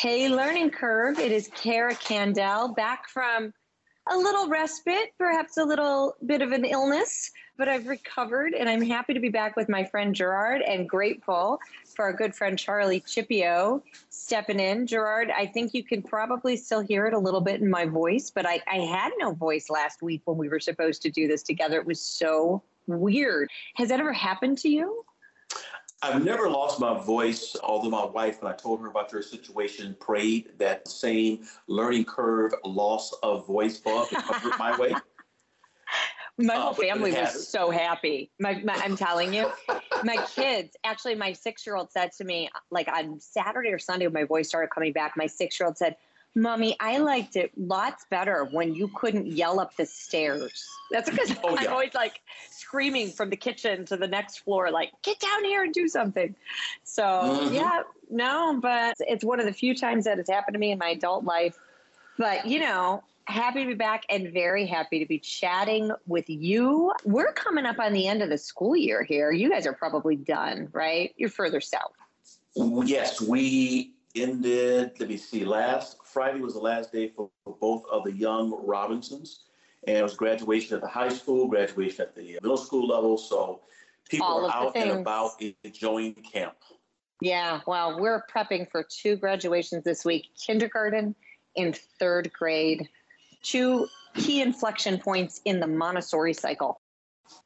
Hey, Learning Curve. It is Cara Candal back from a little respite, perhaps a little bit of an illness, but I've recovered and I'm happy to be back with my friend Gerard and grateful for our good friend Charlie Chieppo stepping in. Gerard, I think you can probably still hear it a little bit in my voice, but I, I had no voice last week when we were supposed to do this together. It was so weird. Has that ever happened to you? I've never lost my voice, although my wife, when I told her about your situation, prayed that same learning curve loss of voice bug my way. My whole uh, family was so happy. My, my, I'm telling you, my kids, actually, my six year old said to me, like on Saturday or Sunday, when my voice started coming back, my six year old said, Mommy, I liked it lots better when you couldn't yell up the stairs. That's because oh, I'm always like screaming from the kitchen to the next floor, like, get down here and do something. So, mm-hmm. yeah, no, but it's one of the few times that it's happened to me in my adult life. But, you know, happy to be back and very happy to be chatting with you. We're coming up on the end of the school year here. You guys are probably done, right? You're further south. Yes, we ended, let me see, last Friday was the last day for, for both of the young Robinsons. And it was graduation at the high school, graduation at the middle school level. So people All are out and about enjoying camp. Yeah, well, we're prepping for two graduations this week kindergarten and third grade, two key inflection points in the Montessori cycle.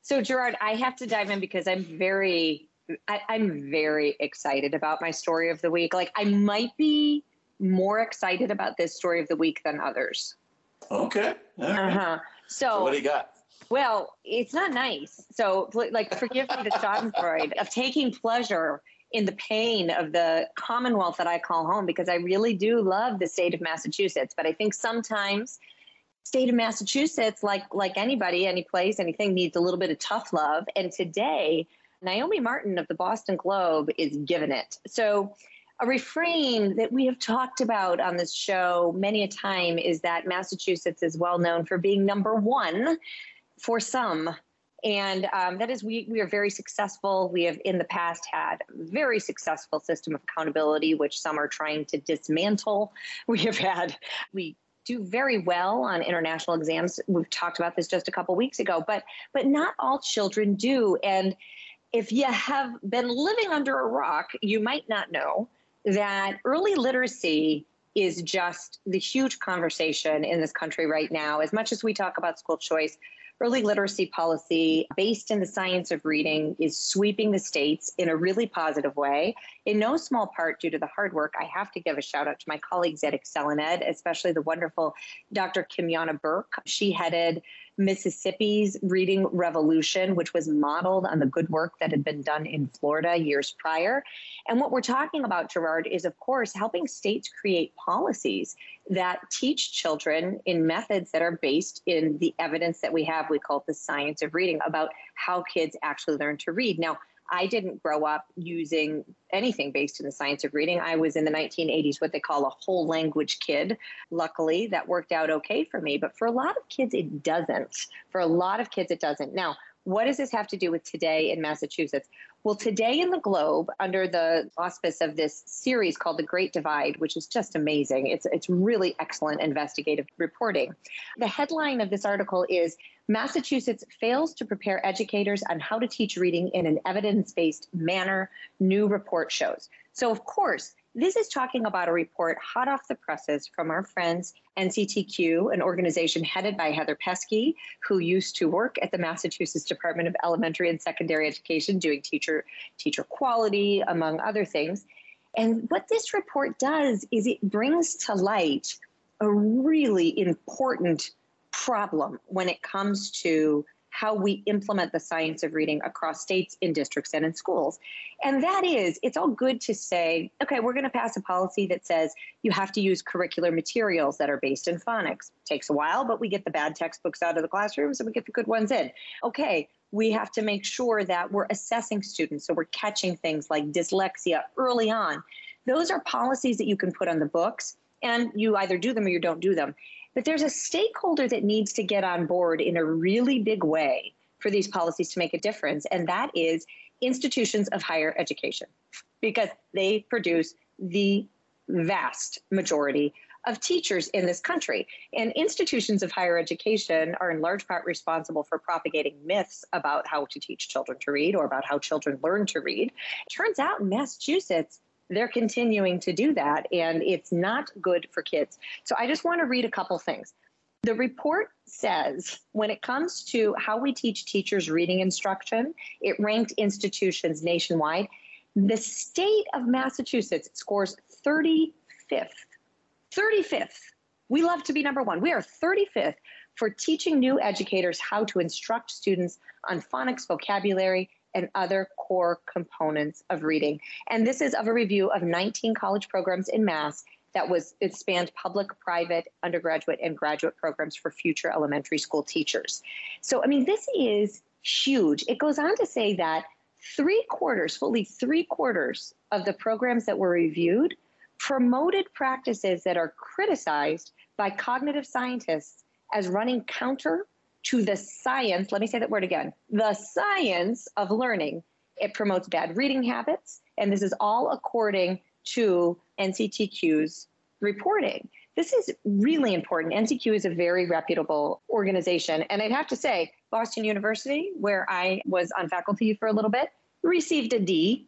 So, Gerard, I have to dive in because I'm very, I, am very excited about my story of the week. Like, I might be more excited about this story of the week than others. Okay. Uh-huh. So, so, what do you got? Well, it's not nice. So, like, forgive me the Schadenfreude of taking pleasure in the pain of the Commonwealth that I call home because I really do love the state of Massachusetts. But I think sometimes state of Massachusetts, like like anybody, any place, anything, needs a little bit of tough love. And today, Naomi Martin of the Boston Globe is giving it. So a refrain that we have talked about on this show many a time is that Massachusetts is well known for being number one for some. And um, that is, we, we are very successful. We have in the past had a very successful system of accountability, which some are trying to dismantle. We have had, we do very well on international exams. We've talked about this just a couple weeks ago, but but not all children do. And if you have been living under a rock, you might not know that early literacy is just the huge conversation in this country right now. As much as we talk about school choice, early literacy policy based in the science of reading is sweeping the states in a really positive way, in no small part due to the hard work. I have to give a shout out to my colleagues at ExcelinEd, especially the wonderful Dr. Kymyona Burk. She headed Mississippi's reading revolution, which was modeled on the good work that had been done in Florida years prior. And what we're talking about, Gerard, is of course helping states create policies that teach children in methods that are based in the evidence that we have. We call it the science of reading about how kids actually learn to read. Now, I didn't grow up using anything based in the science of reading. I was in the 1980s what they call a whole language kid. Luckily, that worked out okay for me. But for a lot of kids, it doesn't. For a lot of kids, it doesn't. Now, what does this have to do with today in Massachusetts? Well, today in the Globe, under the auspice of this series called The Great Divide, which is just amazing, it's, it's really excellent investigative reporting. The headline of this article is Massachusetts fails to prepare educators on how to teach reading in an evidence based manner, new report shows. So, of course, this is talking about a report hot off the presses from our friends NCTQ, an organization headed by Heather Peske, who used to work at the Massachusetts Department of Elementary and Secondary Education doing teacher teacher quality among other things. And what this report does is it brings to light a really important problem when it comes to how we implement the science of reading across states, in districts, and in schools. And that is, it's all good to say, okay, we're going to pass a policy that says you have to use curricular materials that are based in phonics. Takes a while, but we get the bad textbooks out of the classrooms and we get the good ones in. Okay, we have to make sure that we're assessing students, so we're catching things like dyslexia early on. Those are policies that you can put on the books, and you either do them or you don't do them. But there's a stakeholder that needs to get on board in a really big way for these policies to make a difference, and that is institutions of higher education, because they produce the vast majority of teachers in this country. And institutions of higher education are in large part responsible for propagating myths about how to teach children to read or about how children learn to read. It turns out in Massachusetts, they're continuing to do that, and it's not good for kids. So I just want to read a couple things. The report says when it comes to how we teach teachers reading instruction, it ranked institutions nationwide. The state of Massachusetts scores 35th 35th. We love to be number one. We are 35th for teaching new educators how to instruct students on phonics, vocabulary, and other core components of reading. And this is of a review of 19 college programs in Mass that was it spanned public, private, undergraduate, and graduate programs for future elementary school teachers. So I mean, this is huge. It goes on to say that three quarters, fully three quarters of the programs that were reviewed promoted practices that are criticized by cognitive scientists as running counter to the science. Let me say that word again the science of learning. It promotes bad reading habits, and this is all according to NCTQ's reporting. This is really important. NCQ is a very reputable organization. And I'd have to say, Boston University, where I was on faculty for a little bit, received a D,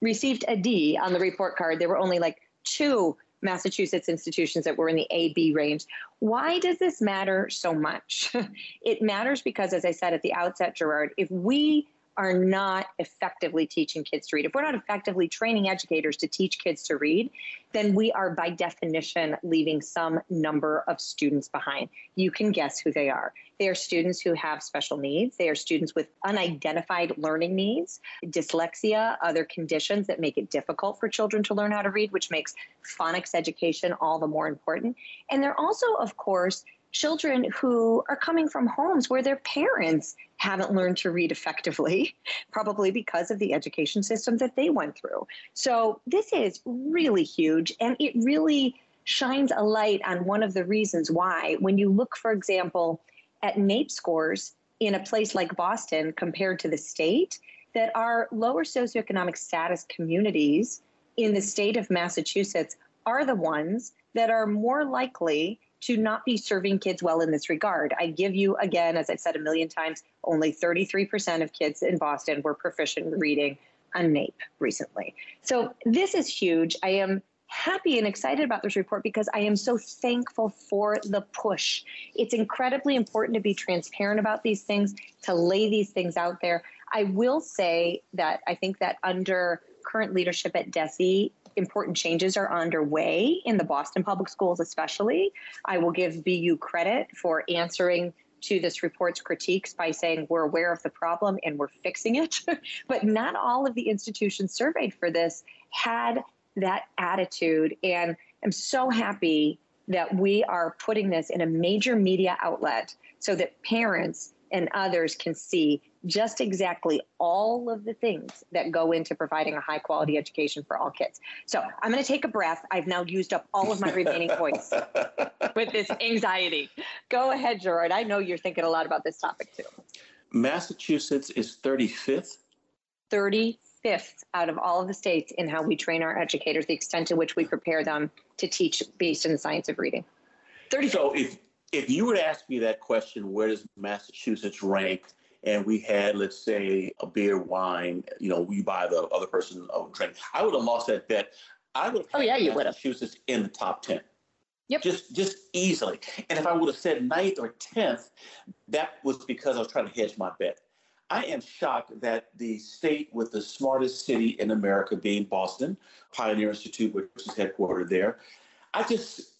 received a D on the report card. There were only like two Massachusetts institutions that were in the A B range. Why does this matter so much? it matters because, as I said at the outset, Gerard, if we are not effectively teaching kids to read, if we're not effectively training educators to teach kids to read, then we are by definition leaving some number of students behind. You can guess who they are. They are students who have special needs. They are students with unidentified learning needs, dyslexia, other conditions that make it difficult for children to learn how to read, which makes phonics education all the more important. And they're also, of course, children who are coming from homes where their parents haven't learned to read effectively, probably because of the education system that they went through. So this is really huge, and it really shines a light on one of the reasons why, when you look, for example, at NAEP scores in a place like Boston compared to the state, that our lower socioeconomic status communities in the state of Massachusetts are the ones that are more likely to not be serving kids well in this regard. I give you, again, as I've said a million times, only 33% of kids in Boston were proficient in reading on NAEP recently. So this is huge. I am happy and excited about this report because I am so thankful for the push. It's incredibly important to be transparent about these things, to lay these things out there. I will say that I think that under current leadership at DESE, important changes are underway in the Boston public schools, especially. I will give BU credit for answering to this report's critiques by saying we're aware of the problem and we're fixing it. but not all of the institutions surveyed for this had that attitude. And I'm so happy that we are putting this in a major media outlet so that parents and others can see just exactly all of the things that go into providing a high quality education for all kids. So I'm going to take a breath. I've now used up all of my remaining points with this anxiety. Go ahead, Gerard. I know you're thinking a lot about this topic too. Massachusetts is 35th. 35th out of all of the states in how we train our educators, the extent to which we prepare them to teach based in the science of reading. 35th. So if if you would ask me that question, where does Massachusetts rank? And we had, let's say, a beer, wine. You know, we buy the other person a drink. I would have lost that bet. I would. have oh yeah, you would have. Massachusetts in the top ten. Yep. Just just easily. And if I would have said ninth or tenth, that was because I was trying to hedge my bet. I am shocked that the state with the smartest city in America being Boston, Pioneer Institute, which is headquartered there, I just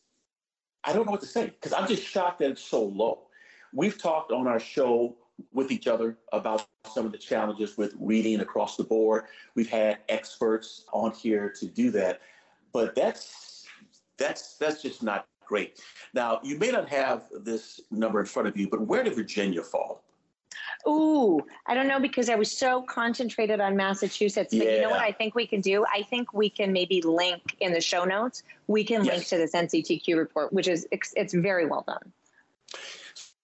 I don't know what to say because I'm just shocked that it's so low. We've talked on our show with each other about some of the challenges with reading across the board. We've had experts on here to do that, but that's that's that's just not great. Now, you may not have this number in front of you, but where did Virginia fall? Ooh, I don't know because I was so concentrated on Massachusetts. But yeah. you know what I think we can do? I think we can maybe link in the show notes. We can yes. link to this NCTQ report, which is it's very well done.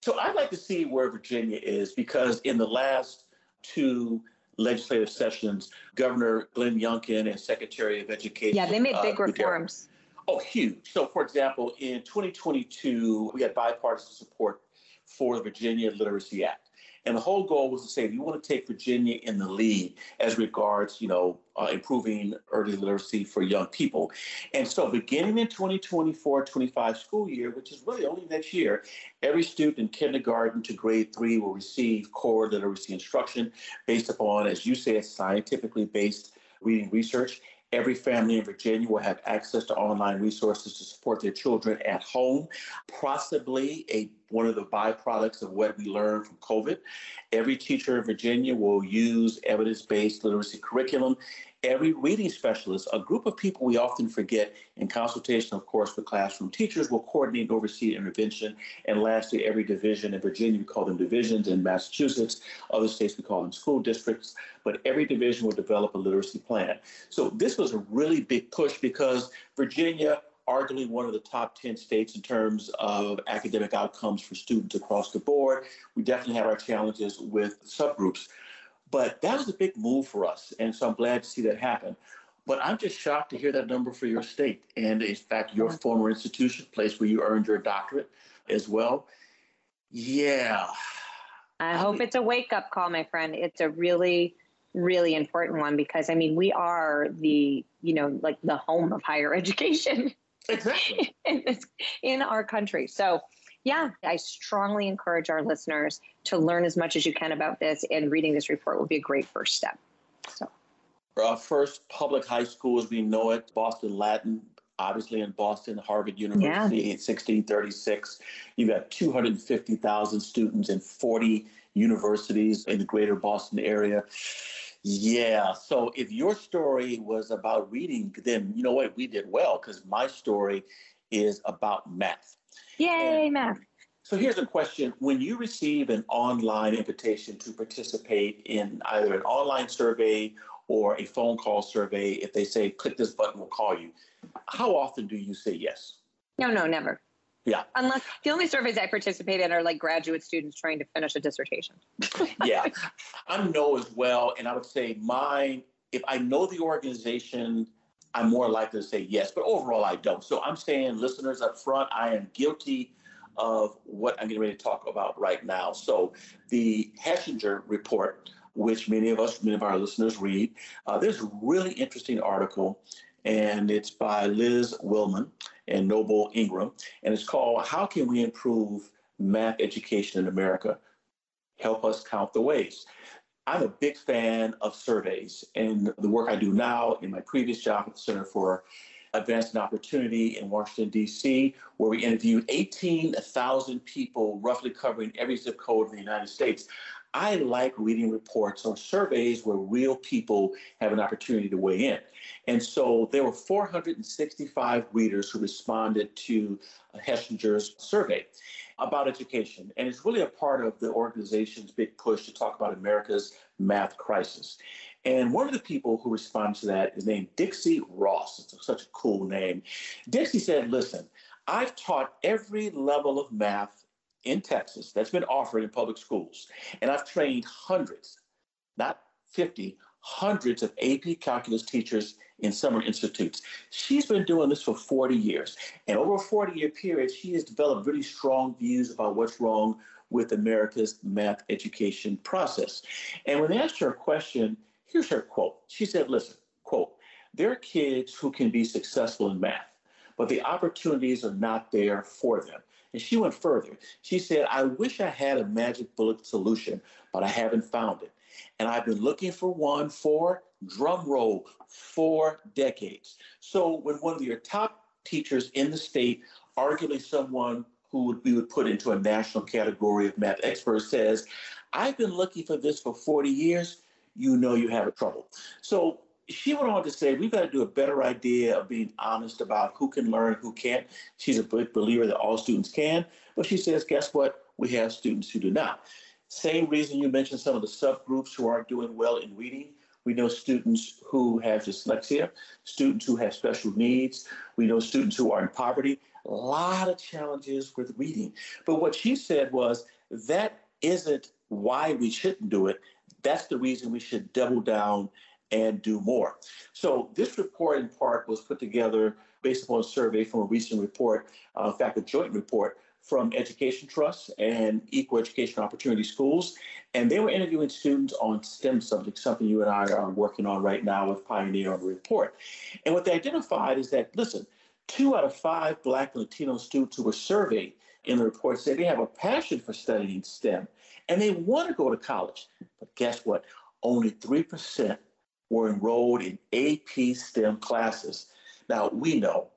So I'd like to see where Virginia is because in the last two legislative sessions, Governor Glenn Youngkin and Secretary of Education. Yeah, they made big uh, reforms. Oh, huge. So, for example, in 2022, we had bipartisan support for the Virginia Literacy Act. And the whole goal was to say, if you want to take Virginia in the lead as regards, you know, uh, improving early literacy for young people. And so beginning in 2024-25 school year, which is really only next year, every student in kindergarten to grade three will receive core literacy instruction based upon, as you said, scientifically based reading research. Every family in Virginia will have access to online resources to support their children at home. Possibly a one of the byproducts of what we learned from COVID. Every teacher in Virginia will use evidence-based literacy curriculum every reading specialist, a group of people we often forget in consultation, of course, with classroom teachers, will coordinate and oversee intervention. And lastly, every division in Virginia, we call them divisions. In Massachusetts, other states, we call them school districts. But every division will develop a literacy plan. So this was a really big push because Virginia, arguably one of the top 10 states in terms of academic outcomes for students across the board. We definitely have our challenges with subgroups. But that was a big move for us. And so I'm glad to see that happen. But I'm just shocked to hear that number for your state. And in fact, your former institution, place where you earned your doctorate as well. Yeah. I hope it's a wake up call, my friend. It's a really, really important one because I mean, we are the, you know, like the home of higher education. Exactly. in, this, in our country. So yeah, I strongly encourage our listeners to learn as much as you can about this, and reading this report will be a great first step. So, our first public high school as we know it, Boston Latin, obviously in Boston, Harvard University yeah. in 1636. You've got 250,000 students in 40 universities in the greater Boston area. Yeah. So if your story was about reading, then you know what? We did well because my story is about math. Yay, and math. So here's a question. When you receive an online invitation to participate in either an online survey or a phone call survey, if they say, click this button, we'll call you, how often do you say yes? No, no, never. Yeah. Unless the only surveys I participate in are like graduate students trying to finish a dissertation. yeah. I'm no as well. And I would say mine, if I know the organization, I'm more likely to say yes, but overall I don't. So I'm saying, listeners up front, I am guilty of what I'm getting ready to talk about right now. So the Hechinger report, which many of us, many of our listeners read, uh, there's a really interesting article, and it's by Liz Willen and Noble Ingram, and it's called "How Can We Improve Math Education in America?" Help us count the ways. I'm a big fan of surveys and the work I do now in my previous job at the Center for Advancement Opportunity in Washington, D.C., where we interviewed 18,000 people, roughly covering every zip code in the United States. I like reading reports or surveys where real people have an opportunity to weigh in. And so there were 465 readers who responded to Hechinger's survey about education. And it's really a part of the organization's big push to talk about America's math crisis. And one of the people who responded to that is named Dixie Ross. It's such a cool name. Dixie said, Listen, I've taught every level of math in Texas that's been offered in public schools. And I've trained hundreds, not 50, hundreds of AP calculus teachers in summer institutes. She's been doing this for 40 years. And over a 40 year period, she has developed really strong views about what's wrong with America's math education process. And when they asked her a question, here's her quote. She said, listen, quote, there are kids who can be successful in math, but the opportunities are not there for them. And she went further. She said, I wish I had a magic bullet solution, but I haven't found it. And I've been looking for one for, drum roll, four decades. So when one of your top teachers in the state, arguably someone who we would put into a national category of math experts, says, I've been looking for this for 40 years, you know you have a trouble. So she went on to say, we've got to do a better idea of being honest about who can learn, who can't. She's a big believer that all students can, but she says, guess what? We have students who do not. Same reason you mentioned some of the subgroups who aren't doing well in reading. We know students who have dyslexia, students who have special needs. We know students who are in poverty. A lot of challenges with reading. But what she said was that isn't why we shouldn't do it. That's the reason we should double down and do more. So this report in part was put together based upon a survey from a recent report, uh, in fact, a joint report from Education Trust and Equal Education Opportunity Schools. And they were interviewing students on STEM subjects, something you and I are working on right now with Pioneer on the report. And what they identified is that, listen, two out of five Black and Latino students who were surveyed in the report said they have a passion for studying STEM and they want to go to college. But guess what? Only 3% were enrolled in AP STEM classes. Now, we know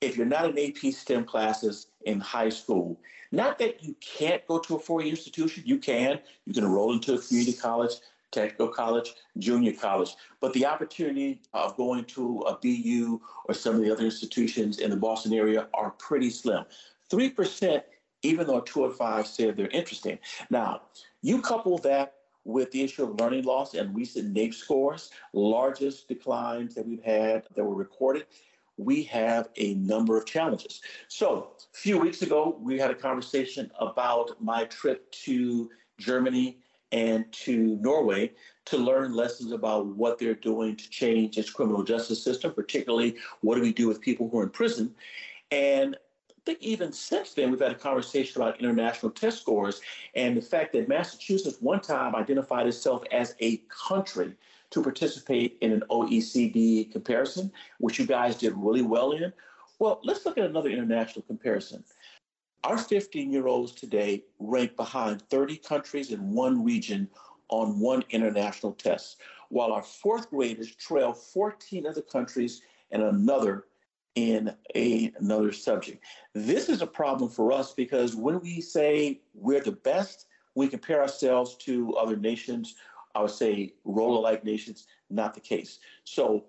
if you're not in AP STEM classes in high school, not that you can't go to a four-year institution, you can. You can enroll into a community college, technical college, junior college, but the opportunity of going to a BU or some of the other institutions in the Boston area are pretty slim. 3%, even though two or five said they're interested. Now, you couple that with the issue of learning loss and recent NAEP scores, largest declines that we've had that were recorded, we have a number of challenges. So, a few weeks ago, we had a conversation about my trip to Germany and to Norway to learn lessons about what they're doing to change its criminal justice system, particularly what do we do with people who are in prison. And think even since then, we've had a conversation about international test scores and the fact that Massachusetts one time identified itself as a country to participate in an OECD comparison, which you guys did really well in. Well, let's look at another international comparison. Our 15 year olds today rank behind 30 countries in one region on one international test, while our fourth graders trail 14 other countries and another in a, another subject. This is a problem for us because when we say we're the best, we compare ourselves to other nations, I would say roller like nations, not the case. So,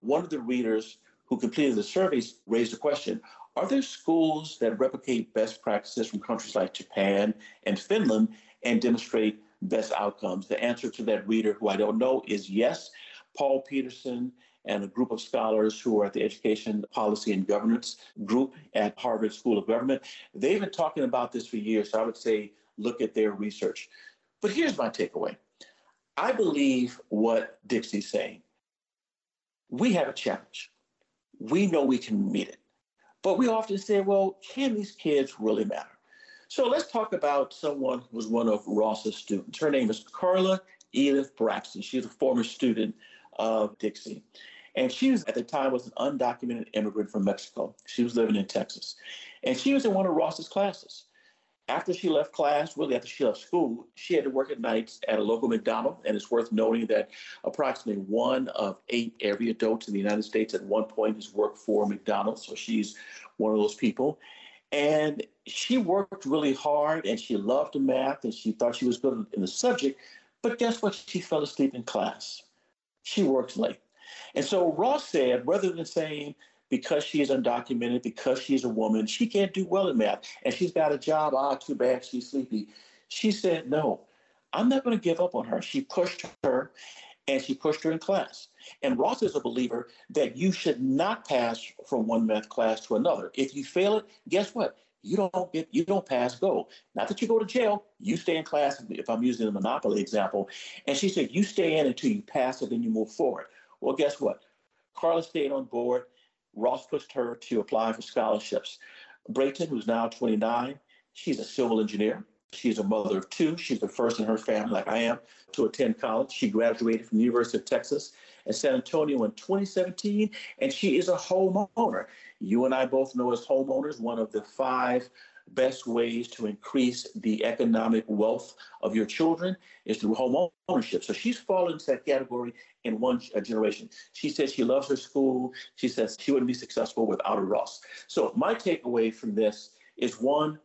one of the readers who completed the surveys raised a question Are there schools that replicate best practices from countries like Japan and Finland and demonstrate best outcomes? The answer to that reader, who I don't know, is yes. Paul Peterson and a group of scholars who are at the Education Policy and Governance group at Harvard School of Government. They've been talking about this for years, so I would say look at their research. But here's my takeaway I believe what Dixie's saying. We have a challenge. We know we can meet it. But we often say, well, can these kids really matter? So let's talk about someone who was one of Ross's students. Her name is Carla Edith Braxton. She's a former student of Dixie. And she was at the time was an undocumented immigrant from Mexico. She was living in Texas. And she was in one of Ross's classes. After she left class, really after she left school, she had to work at nights at a local McDonald's. And it's worth noting that approximately one of eight every adults in the United States at one point has worked for McDonald's. So she's one of those people. And she worked really hard and she loved math and she thought she was good in the subject. But guess what? She fell asleep in class. She worked late. And so Ross said, rather than saying, because she is undocumented, because she's a woman, she can't do well in math, and she's got a job, ah, too bad, she's sleepy. She said, no, I'm not going to give up on her. She pushed her, and she pushed her in class. And Ross is a believer that you should not pass from one math class to another. If you fail it, guess what? You don't get, you don't pass go. Not that you go to jail. You stay in class. If I'm using the Monopoly example, and she said you stay in until you pass it, then you move forward. Well, guess what? Carla stayed on board. Ross pushed her to apply for scholarships. Brayton, who's now 29, she's a civil engineer. She's a mother of two. She's the first in her family, like I am, to attend college. She graduated from the University of Texas at San Antonio in 2017, and she is a homeowner. You and I both know as homeowners, one of the five best ways to increase the economic wealth of your children is through home ownership. So she's fallen into that category in one generation. She says she loves her school. She says she wouldn't be successful without a Ross. So my takeaway from this is one,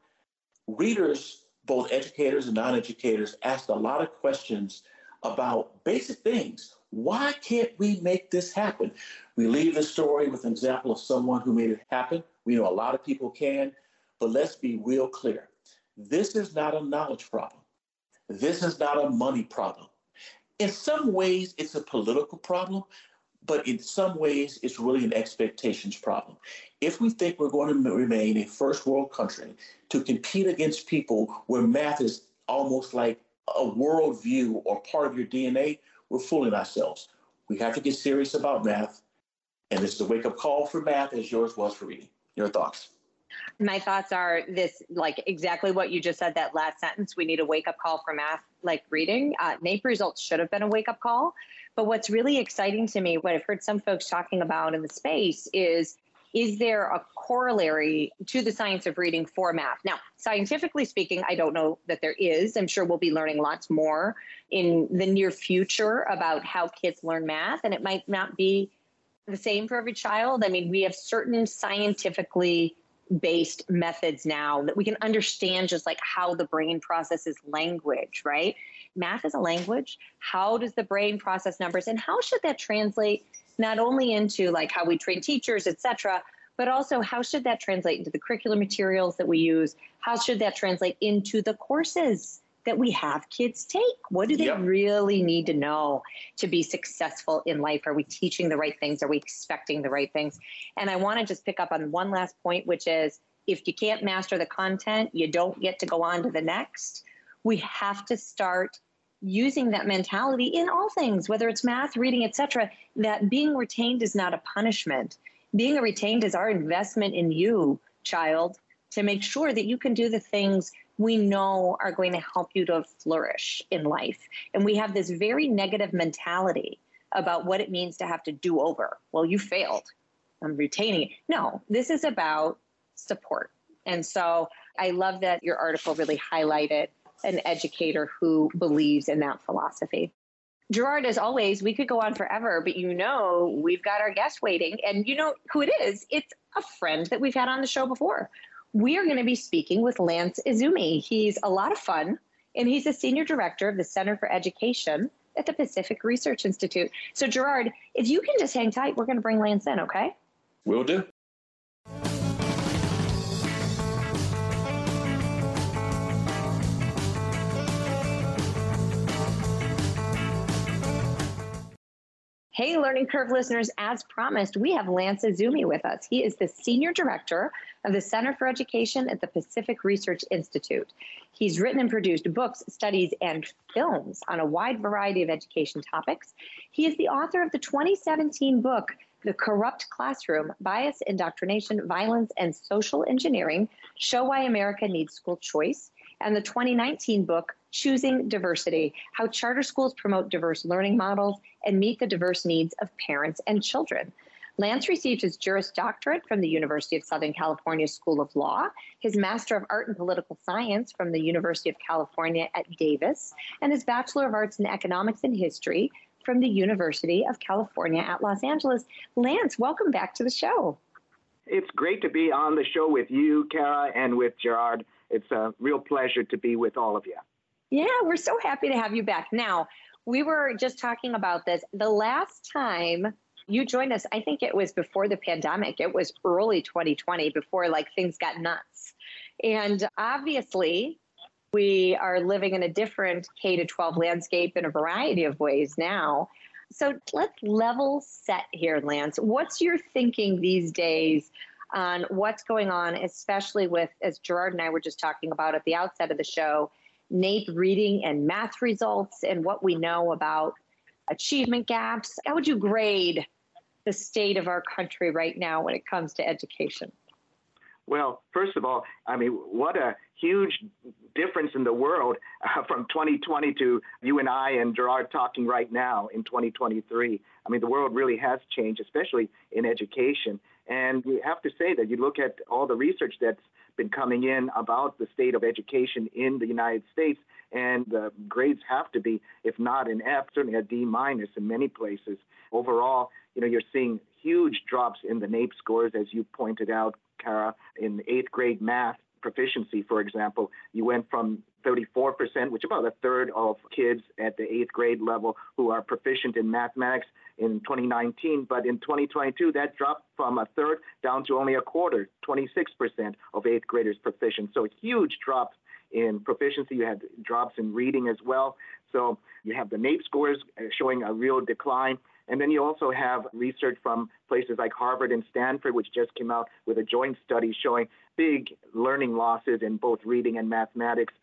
readers, both educators and non-educators, ask a lot of questions about basic things. Why can't we make this happen? We leave the story with an example of someone who made it happen. We know a lot of people can. But let's be real clear. This is not a knowledge problem. This is not a money problem. In some ways, it's a political problem, but in some ways, it's really an expectations problem. If we think we're going to remain a first world country to compete against people where math is almost like a worldview or part of your DNA, we're fooling ourselves. We have to get serious about math. And this is a wake up call for math as yours was for reading. Your thoughts? My thoughts are this like exactly what you just said, that last sentence. We need a wake up call for math like reading. Uh, NAEP results should have been a wake up call. But what's really exciting to me, what I've heard some folks talking about in the space is is there a corollary to the science of reading for math? Now, scientifically speaking, I don't know that there is. I'm sure we'll be learning lots more in the near future about how kids learn math, and it might not be the same for every child. I mean, we have certain scientifically based methods now that we can understand just like how the brain processes language, right? Math is a language. How does the brain process numbers and how should that translate not only into like how we train teachers, et cetera, but also how should that translate into the curriculum materials that we use? How should that translate into the courses that we have kids take? What do they yep. really need to know to be successful in life? Are we teaching the right things? Are we expecting the right things? And I want to just pick up on one last point, which is if you can't master the content, you don't get to go on to the next. We have to start using that mentality in all things, whether it's math, reading, etc., that being retained is not a punishment. Being retained is our investment in you, child, to make sure that you can do the things we know are going to help you to flourish in life. And we have this very negative mentality about what it means to have to do over. Well, you failed. I'm retaining it. No, this is about support. And so I love that your article really highlighted an educator who believes in that philosophy. Gerard, as always, we could go on forever, but you know, we've got our guest waiting. And you know who it is? It's a friend that we've had on the show before. We are going to be speaking with Lance Izumi. He's a lot of fun, and he's a senior director of the Center for Education at the Pacific Research Institute. So, Gerard, if you can just hang tight, we're going to bring Lance in, okay? Will do. Hey, Learning Curve listeners, as promised, we have Lance Izumi with us. He is the Senior Director of the Center for Education at the Pacific Research Institute. He's written and produced books, studies, and films on a wide variety of education topics. He is the author of the 2017 book, The Corrupt Classroom Bias, Indoctrination, Violence, and Social Engineering Show Why America Needs School Choice, and the 2019 book, Choosing Diversity How Charter Schools Promote Diverse Learning Models and Meet the Diverse Needs of Parents and Children. Lance received his Juris Doctorate from the University of Southern California School of Law, his Master of Art in Political Science from the University of California at Davis, and his Bachelor of Arts in Economics and History from the University of California at Los Angeles. Lance, welcome back to the show. It's great to be on the show with you, Cara, and with Gerard. It's a real pleasure to be with all of you. Yeah, we're so happy to have you back. Now, we were just talking about this. The last time you joined us, I think it was before the pandemic. It was early 2020 before like things got nuts. And obviously, we are living in a different K to 12 landscape in a variety of ways now. So let's level set here, Lance. What's your thinking these days on what's going on, especially with, as Gerard and I were just talking about at the outset of the show, NAEP reading and math results and what we know about achievement gaps. How would you grade the state of our country right now when it comes to education? Well, first of all, I mean, what a huge difference in the world uh, from 2020 to you and I and Gerard talking right now in 2023. I mean, the world really has changed, especially in education. And we have to say that you look at all the research that's been coming in about the state of education in the United States, and the grades have to be, if not an F, certainly a D minus in many places. Overall, you know, you're seeing huge drops in the NAEP scores, as you pointed out, Cara, in eighth grade math proficiency, for example, you went from 34%, which about a third of kids at the eighth grade level who are proficient in mathematics in 2019. But in 2022, that dropped from a third down to only a quarter, 26% of eighth graders proficient. So huge drop in proficiency. You had drops in reading as well. So you have the NAEP scores uh, showing a real decline. And then you also have research from places like Harvard and Stanford, which just came out with a joint study showing big learning losses in both reading and mathematics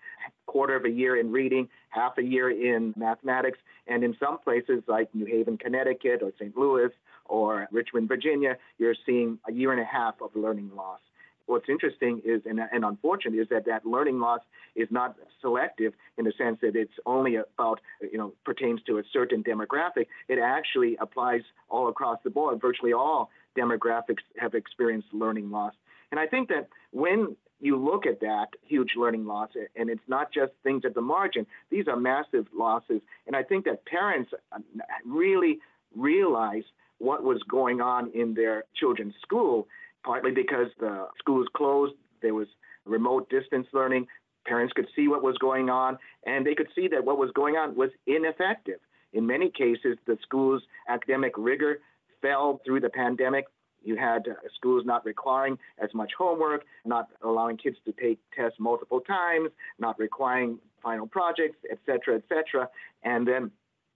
quarter of a year in reading, half a year in mathematics, and in some places like New Haven, Connecticut, or St. Louis, or Richmond, Virginia, you're seeing a year and a half of learning loss. What's interesting is, and, and unfortunate, is that that learning loss is not selective in the sense that it's only about, you know, pertains to a certain demographic. It actually applies all across the board. Virtually all demographics have experienced learning loss. And I think that when you look at that huge learning loss, and it's not just things at the margin, these are massive losses. And I think that parents uh, really realized what was going on in their children's school, partly because the schools closed, there was remote distance learning, parents could see what was going on, and they could see that what was going on was ineffective. In many cases, the school's academic rigor fell through the pandemic you had uh, schools not requiring as much homework, not allowing kids to take tests multiple times, not requiring final projects, et cetera, et cetera, and then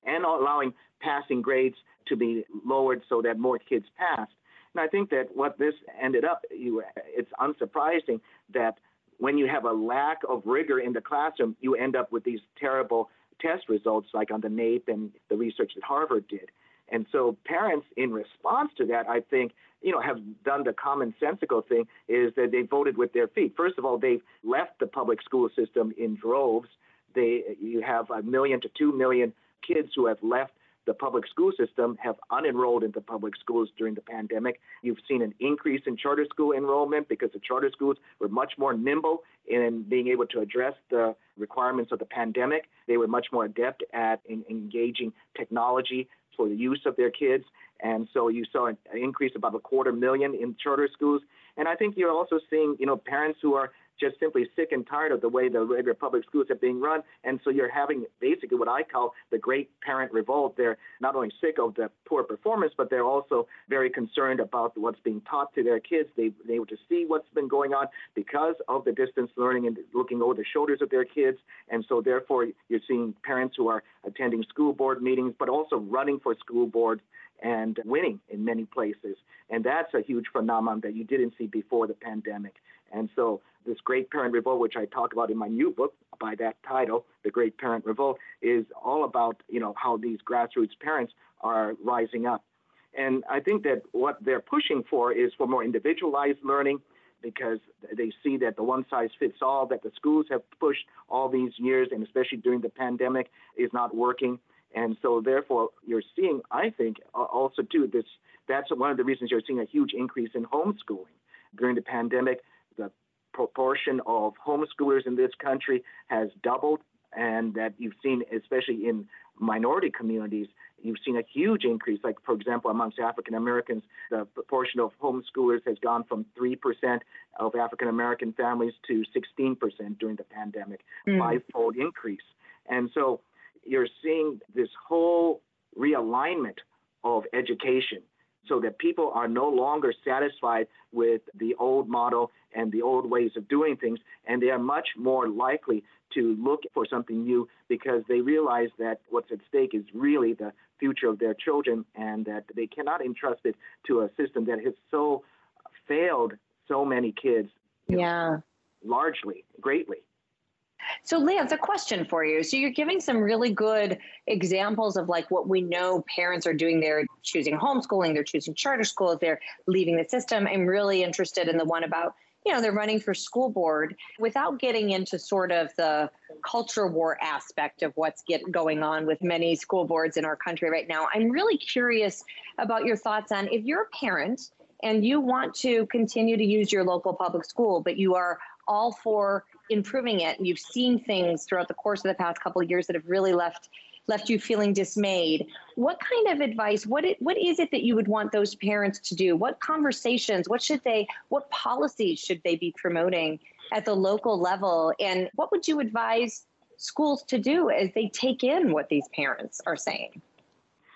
and allowing passing grades to be lowered so that more kids passed. And I think that what this ended up, you, it's unsurprising that when you have a lack of rigor in the classroom, you end up with these terrible test results like on the NAEP and the research that Harvard did. And so parents, in response to that, I think, you know, have done the commonsensical thing is that they voted with their feet. First of all, they've left the public school system in droves. They, you have a million to two million kids who have left the public school system have unenrolled into public schools during the pandemic. You've seen an increase in charter school enrollment because the charter schools were much more nimble in being able to address the requirements of the pandemic. They were much more adept at in, engaging technology for the use of their kids. And so you saw an increase about a quarter million in charter schools. And I think you're also seeing, you know, parents who are just simply sick and tired of the way the regular public schools are being run. And so you're having basically what I call the great parent revolt. They're not only sick of the poor performance, but they're also very concerned about what's being taught to their kids. They've been able to see what's been going on because of the distance learning and looking over the shoulders of their kids. And so therefore you're seeing parents who are attending school board meetings, but also running for school boards and winning in many places. And that's a huge phenomenon that you didn't see before the pandemic. And so this Great Parent Revolt, which I talk about in my new book by that title, The Great Parent Revolt, is all about, you know, how these grassroots parents are rising up. And I think that what they're pushing for is for more individualized learning because they see that the one size fits all that the schools have pushed all these years and especially during the pandemic is not working. And so, therefore, you're seeing, I think, also too, this that's one of the reasons you're seeing a huge increase in homeschooling during the pandemic. The proportion of homeschoolers in this country has doubled, and that you've seen, especially in minority communities, you've seen a huge increase. Like, for example, amongst African Americans, the proportion of homeschoolers has gone from 3% of African American families to 16% during the pandemic, mm. five fold increase. And so, you're seeing this whole realignment of education so that people are no longer satisfied with the old model and the old ways of doing things, and they are much more likely to look for something new because they realize that what's at stake is really the future of their children and that they cannot entrust it to a system that has so failed so many kids. Yeah. Largely, greatly. So, Lance, a question for you. So, you're giving some really good examples of like what we know parents are doing. They're choosing homeschooling, they're choosing charter schools, they're leaving the system. I'm really interested in the one about, you know, they're running for school board without getting into sort of the culture war aspect of what's get, going on with many school boards in our country right now. I'm really curious about your thoughts on if you're a parent and you want to continue to use your local public school, but you are all for improving it. And you've seen things throughout the course of the past couple of years that have really left left you feeling dismayed. What kind of advice what it, what is it that you would want those parents to do? What conversations what should they what policies should they be promoting at the local level? And what would you advise schools to do as they take in what these parents are saying?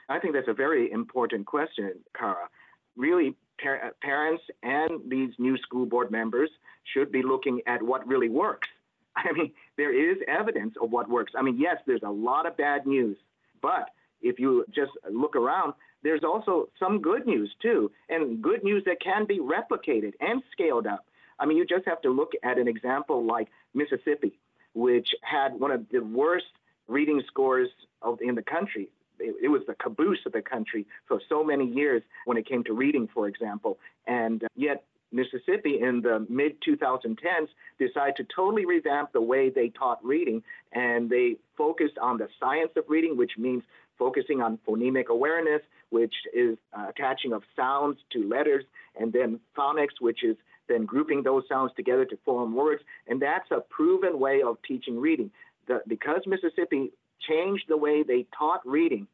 I think that's a very important question Cara. Really par- parents and these new school board members should be looking at what really works. I mean, there is evidence of what works. I mean, yes, there's a lot of bad news, but if you just look around, there's also some good news too, and good news that can be replicated and scaled up. I mean, you just have to look at an example like Mississippi. which had one of the worst reading scores of, in the country. It, it, was the caboose of the country for so many years when it came to reading, for example. And yet, Mississippi in the mid 2010s decided to totally revamp the way they taught reading, and they focused on the science of reading, which means focusing on phonemic awareness, which is uh, attaching of sounds to letters, and then phonics, which is then grouping those sounds together to form words. And that's a proven way of teaching reading. The, because Mississippi changed the way they taught reading,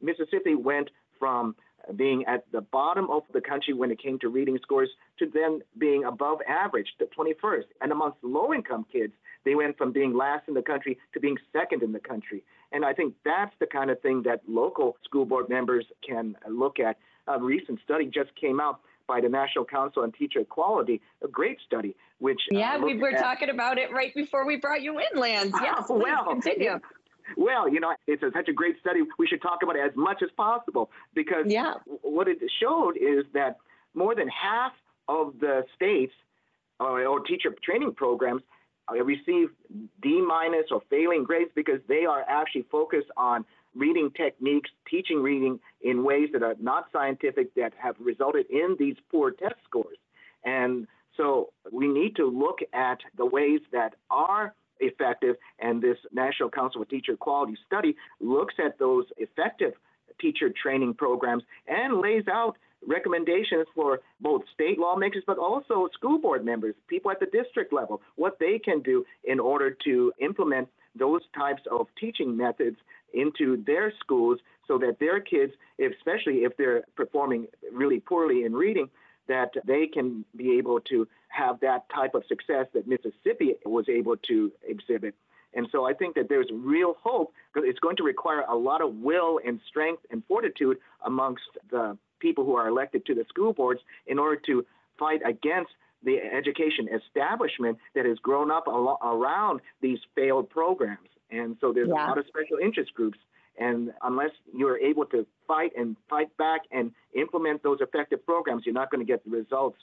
Mississippi went from being at the bottom of the country when it came to reading scores to then being above average, the 21st. And amongst low income kids, they went from being last in the country to being second in the country. And I think that's the kind of thing that local school board members can look at. A recent study just came out by the National Council on Teacher Quality, a great study, which uh, yeah, uh, we were at, talking about it right before we brought you in, Lance. Yes, oh, well, continue. Well, you know, it's a, such a great study. We should talk about it as much as possible because yeah. what it showed is that more than half of the states or, or teacher training programs uh, receive D minus or failing grades because they are actually focused on reading techniques, teaching reading in ways that are not scientific that have resulted in these poor test scores. And so we need to look at the ways that are effective, and this National Council for Teacher Quality study looks at those effective teacher training programs and lays out recommendations for both state lawmakers but also school board members, people at the district level, what they can do in order to implement those types of teaching methods into their schools so that their kids, especially if they're performing really poorly in reading, that they can be able to have that type of success that Mississippi was able to exhibit. And so I think that there's real hope because it's going to require a lot of will and strength and fortitude amongst the people who are elected to the school boards in order to fight against the education establishment that has grown up al- around these failed programs. And so there's yeah. a lot of special interest groups. And unless you're able to fight and fight back and implement those effective programs, you're not going to get the results.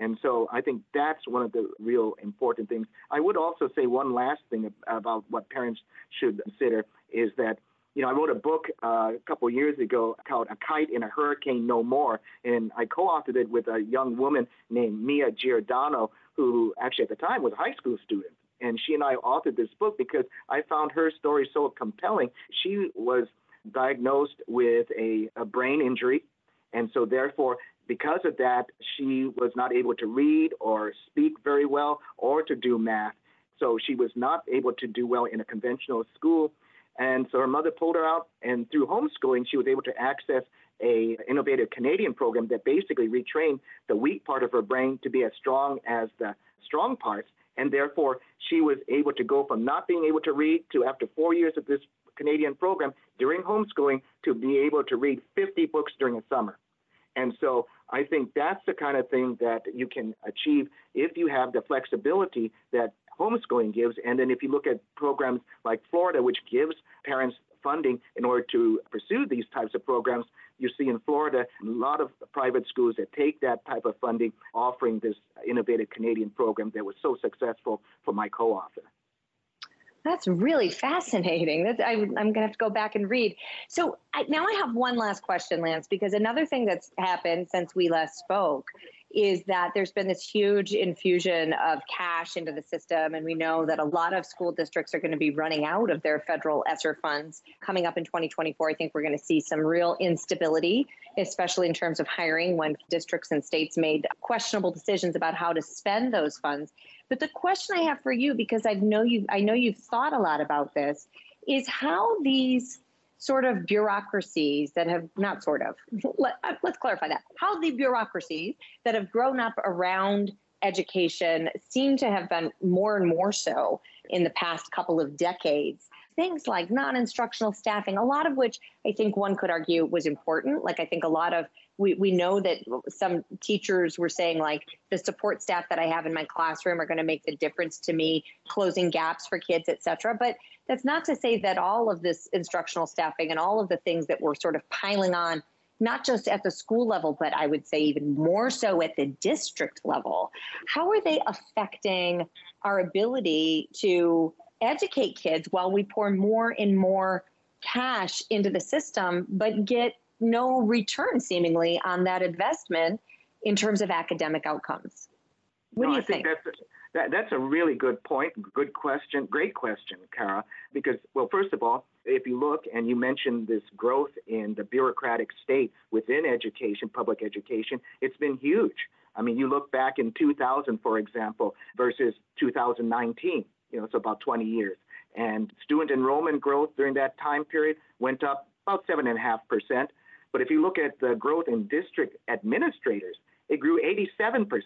And so I think that's one of the real important things. I would also say one last thing about what parents should consider is that you know, I wrote a book uh, a couple years ago called A Kite in a Hurricane No More, and I co-authored it with a young woman named Mia Giordano, who actually at the time was a high school student. And she and I authored this book because I found her story so compelling. She was diagnosed with a, a brain injury, and so therefore because of that, she was not able to read or speak very well or to do math. So she was not able to do well in a conventional school. And so her mother pulled her out, and through homeschooling, she was able to access a innovative Canadian program that basically retrained the weak part of her brain to be as strong as the strong parts. And therefore, she was able to go from not being able to read to after four years of this Canadian program during homeschooling to be able to read 50 books during a summer. And so I think that's the kind of thing that you can achieve if you have the flexibility that homeschooling gives. And then if you look at programs like Florida, which gives parents funding in order to pursue these types of programs, you see in Florida a lot of private schools that take that type of funding, offering this innovative Canadian program that was so successful for my co author. That's really fascinating. That's, I, am going to have to go back and read. So I, now I have one last question, Lance, because another thing that's happened since we last spoke is that there's been this huge infusion of cash into the system. And we know that a lot of school districts are going to be running out of their federal ESSER funds coming up in 2024. I think we're going to see some real instability, especially in terms of hiring when districts and states made questionable decisions about how to spend those funds. But the question I have for you, because I know you I know you've thought a lot about this, is how these sort of bureaucracies that have not sort of let, uh, us clarify that. How the bureaucracies that have grown up around education seem to have been more and more so in the past couple of decades. Things like non-instructional staffing a lot of which i think one could argue was important. Like i think a lot of we, we know that some teachers were saying like the support staff that i have in my classroom are going to make the difference to me closing gaps for kids et cetera. But that's not to say that all of this instructional staffing and all of the things that we're sort of piling on, not just at the school level, but I would say even more so at the district level, how are they affecting our ability to educate kids while we pour more and more cash into the system, but get no return seemingly on that investment in terms of academic outcomes. What no, do you I think? think? That's, that, that's a really good point. Good question. Great question, Cara. Because, well, first of all, if you look and you mentioned this growth in the bureaucratic state within education, public education, it's been huge. I mean, you look back in 2000, for example, versus 2019, you know, it's about 20 years. And student enrollment growth during that time period went up about 7.5%. But if you look at the growth in district administrators, it grew 87%,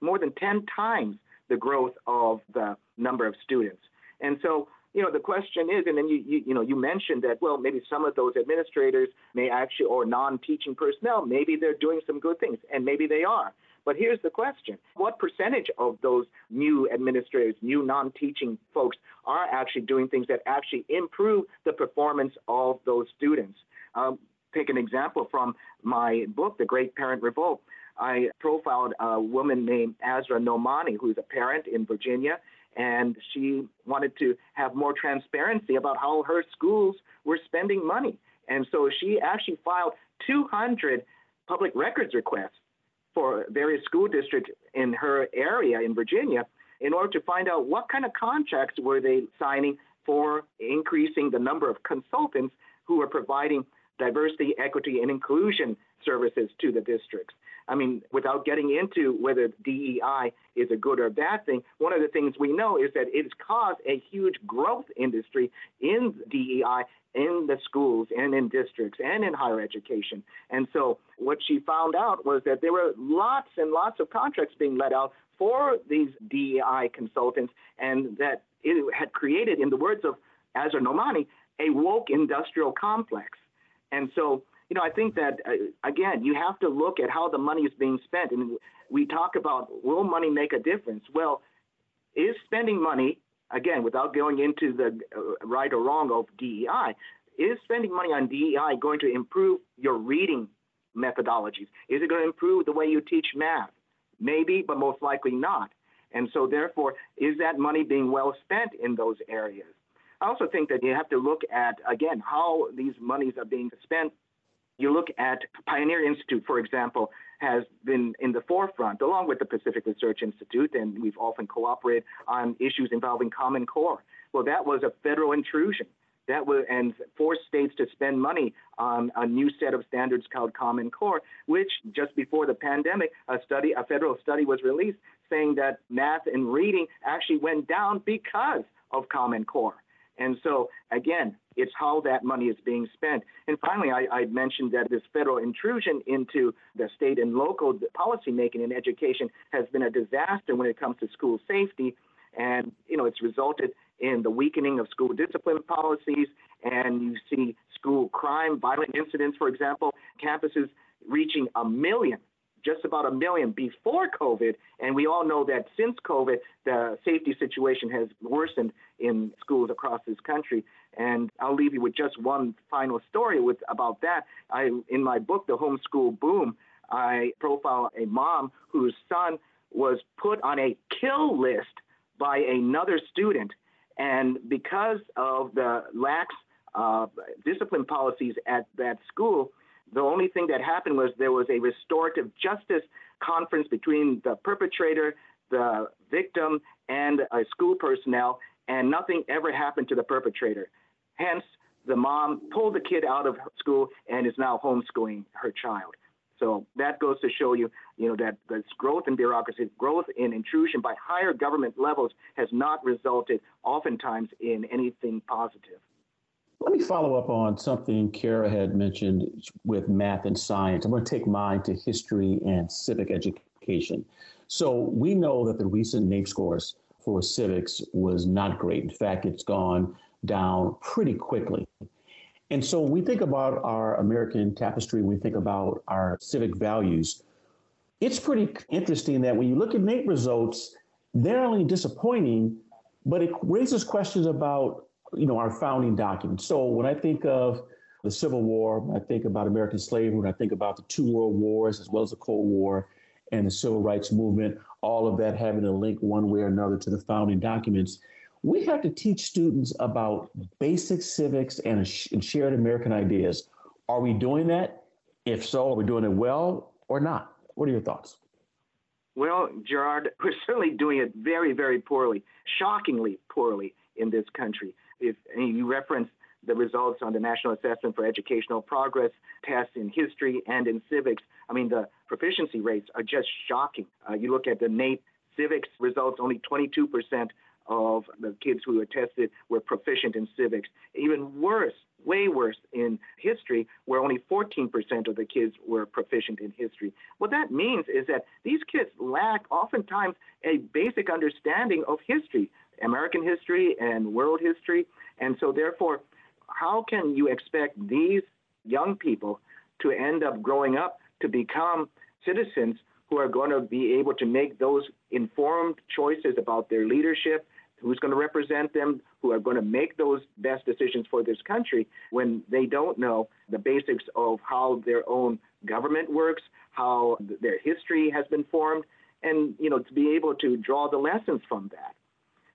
more than 10 times the growth of the number of students. And so, you know, the question is, and then you, you, you know, you mentioned that, well, maybe some of those administrators may actually, or non-teaching personnel, maybe they're doing some good things, and maybe they are. But here's the question What percentage of those new administrators, new non teaching folks, are actually doing things that actually improve the performance of those students? Um, take an example from my book, The Great Parent Revolt. I profiled a woman named Asra Nomani, who's a parent in Virginia, and she wanted to have more transparency about how her schools were spending money. And so she actually filed 200 public records requests for various school districts in her area in Virginia in order to find out what kind of contracts were they signing for increasing the number of consultants who are providing diversity, equity, and inclusion services to the districts. I mean, without getting into whether DEI is a good or bad thing, one of the things we know is that it's caused a huge growth industry in DEI in the schools and in districts and in higher education. And so what she found out was that there were lots and lots of contracts being let out for these DEI consultants and that it had created, in the words of Asra Nomani, a woke industrial complex. And so you know, I think that uh, again, you have to look at how the money is being spent, and we talk about will money make a difference? Well, is spending money again without going into the uh, right or wrong of DEI? Is spending money on DEI going to improve your reading methodologies? Is it going to improve the way you teach math? Maybe, but most likely not. And so, therefore, is that money being well spent in those areas? I also think that you have to look at, again, how these monies are being spent you look at Pioneer Institute, for example, has been in the forefront, along with the Pacific Research Institute, and we've often cooperated on issues involving Common Core. Well, that was a federal intrusion. That was and forced states to spend money on a new set of standards called Common Core, which just before the pandemic, a study, a federal study was released saying that math and reading actually went down because of Common Core. And so, again, it's how that money is being spent. And finally, I, I mentioned that this federal intrusion into the state and local policymaking in education has been a disaster when it comes to school safety. And, you know, it's resulted in the weakening of school discipline policies. And you see school crime, violent incidents, for example, campuses reaching a million just about a million before COVID. And we all know that since COVID, the safety situation has worsened in schools across this country. And I'll leave you with just one final story with about that. I in my book, The Homeschool Boom, I profile a mom whose son was put on a kill list by another student. And because of the lax uh, discipline policies at that school, the only thing that happened was there was a restorative justice conference between the perpetrator, the victim, and a school personnel, and nothing ever happened to the perpetrator. Hence, the mom pulled the kid out of school and is now homeschooling her child. So that goes to show you, you know, that this growth in bureaucracy, growth in intrusion by higher government levels has not resulted oftentimes in anything positive. Let me follow up on something Cara had mentioned with math and science. I'm going to take mine to history and civic education. So we know that the recent NAEP scores for civics was not great. In fact, it's gone down pretty quickly. And so we think about our American tapestry, we think about our civic values, it's pretty interesting that when you look at NAEP results, they're only disappointing, but it raises questions about you know, our founding documents. So when I think of the Civil War, I think about American slavery, when I think about the two world wars, as well as the Cold War and the Civil Rights Movement, all of that having a link one way or another to the founding documents. we have to teach students about basic civics and, and shared American ideas. Are we doing that? If so, are we doing it well or not? What are your thoughts? Well, Gerard, we're certainly doing it very, very poorly, shockingly poorly in this country. If you reference the results on the National Assessment for Educational Progress tests in history and in civics, I mean, the proficiency rates are just shocking. Uh, you look at the NAEP civics results, only 22% of the kids who were tested were proficient in civics. Even worse, way worse in history, where only 14% of the kids were proficient in history. What that means is that these kids lack oftentimes a basic understanding of history, American history and world history. And so, therefore, how can you expect these young people to end up growing up to become citizens who are going to be able to make those informed choices about their leadership, who's going to represent them, who are going to make those best decisions for this country when they don't know the basics of how their own government works, how their history has been formed, and you know to be able to draw the lessons from that.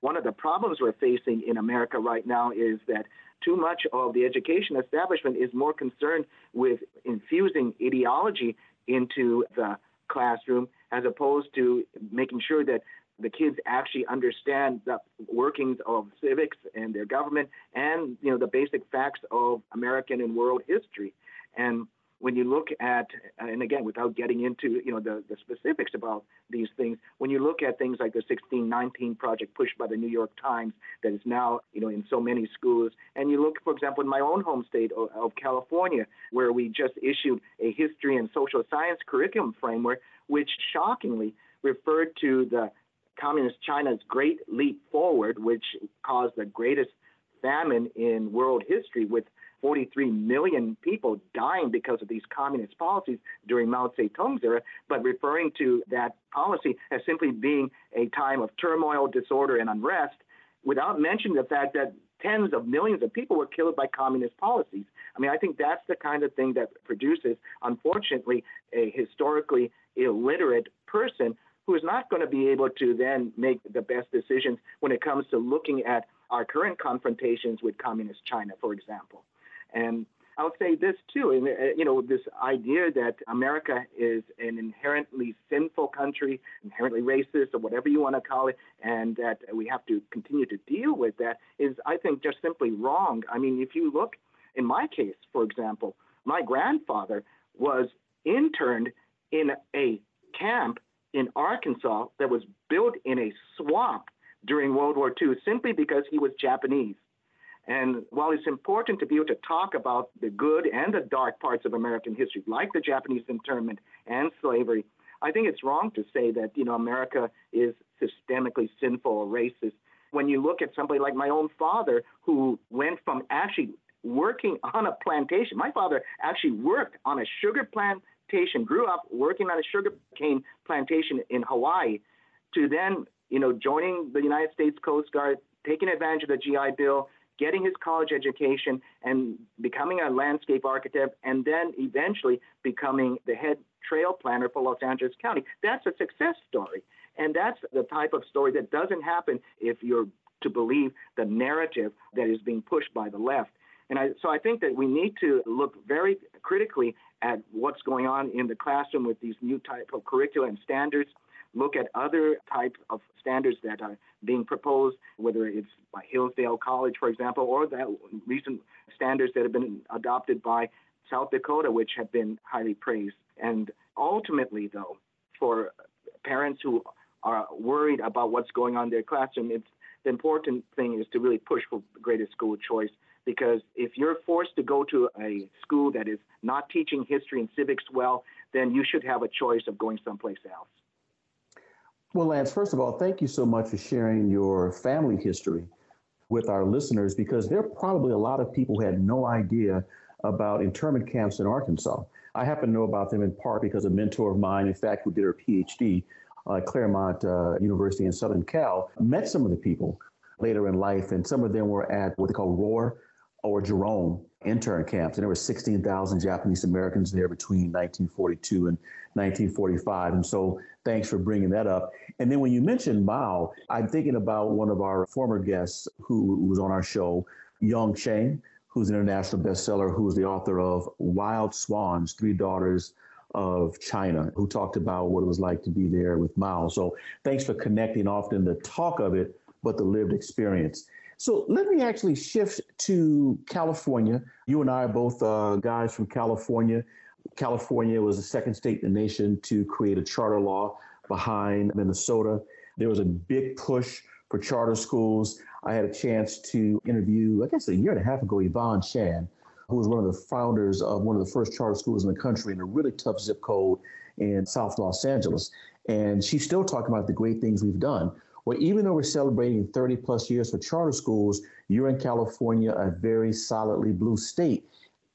One of the problems we're facing in America right now is that too much of the education establishment is more concerned with infusing ideology into the classroom as opposed to making sure that the kids actually understand the workings of civics and their government and you know the basic facts of American and world history. And when you look at, and again, without getting into you know the, the specifics about these things, when you look at things like the 1619 project pushed by the New York Times that is now you know in so many schools, and you look, for example, in my own home state of, of California, where we just issued a history and social science curriculum framework, which shockingly referred to the Communist China's Great Leap Forward, which caused the greatest famine in world history, with 43 million people dying because of these communist policies during Mao Zedong's era, but referring to that policy as simply being a time of turmoil, disorder, and unrest, without mentioning the fact that tens of millions of people were killed by communist policies. I mean, I think that's the kind of thing that produces, unfortunately, a historically illiterate person who is not going to be able to then make the best decisions when it comes to looking at our current confrontations with communist China, for example. And I'll say this too, uh, you know, this idea that America is an inherently sinful country, inherently racist, or whatever you want to call it, and that we have to continue to deal with that is, I think, just simply wrong. I mean, if you look, in my case, for example, my grandfather was interned in a camp in Arkansas that was built in a swamp during World War II simply because he was Japanese. And while it's important to be able to talk about the good and the dark parts of American history, like the Japanese internment and slavery, I think it's wrong to say that you know America is systemically sinful or racist. When you look at somebody like my own father, who went from actually working on a plantation, my father actually worked on a sugar plantation, grew up working on a sugar cane plantation in Hawaii, to then, you know, joining the United States Coast Guard, taking advantage of the GI Bill, getting his college education, and becoming a landscape architect, and then eventually becoming the head trail planner for Los Angeles County. That's a success story. And that's the type of story that doesn't happen if you're to believe the narrative that is being pushed by the left. And I, so I think that we need to look very critically at what's going on in the classroom with these new type of curricula and standards. Look at other types of standards that are being proposed, whether it's by Hillsdale College, for example, or the recent standards that have been adopted by South Dakota, which have been highly praised. And ultimately, though, for parents who are worried about what's going on in their classroom, it's the important thing is to really push for greater school choice because if you're forced to go to a school that is not teaching history and civics well, then you should have a choice of going someplace else. Well, Lance, first of all, thank you so much for sharing your family history with our listeners because there are probably a lot of people who had no idea about internment camps in Arkansas. I happen to know about them in part because a mentor of mine, in fact, who did her PhD at Claremont uh, University in Southern Cal, met some of the people later in life, and some of them were at what they call Rohwer, or Jerome intern camps. And there were 16,000 Japanese Americans there between 1942 and 1945. And so thanks for bringing that up. And then when you mentioned Mao, I'm thinking about one of our former guests who was on our show, Jung Chang, who's an international bestseller, who's the author of Wild Swans, Three Daughters of China, who talked about what it was like to be there with Mao. So thanks for connecting often the talk of it, but the lived experience. So let me actually shift to California. You and I are both uh, guys from California. California was the second state in the nation to create a charter law behind Minnesota. There was a big push for charter schools. I had a chance to interview, I guess a year and a half ago, Yvonne Chan, who was one of the founders of one of the first charter schools in the country in a really tough zip code in South Los Angeles. And she's still talking about the great things we've done. Well, even though we're celebrating 30 plus years for charter schools, you're in California, a very solidly blue state.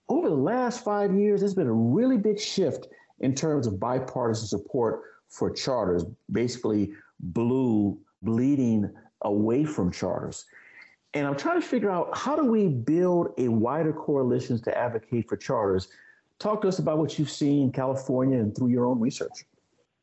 Over the last five years, there's been a really big shift in terms of bipartisan support for charters, basically blue bleeding away from charters. And I'm trying to figure out how do we build a wider coalition to advocate for charters? Talk to us about what you've seen in California and through your own research.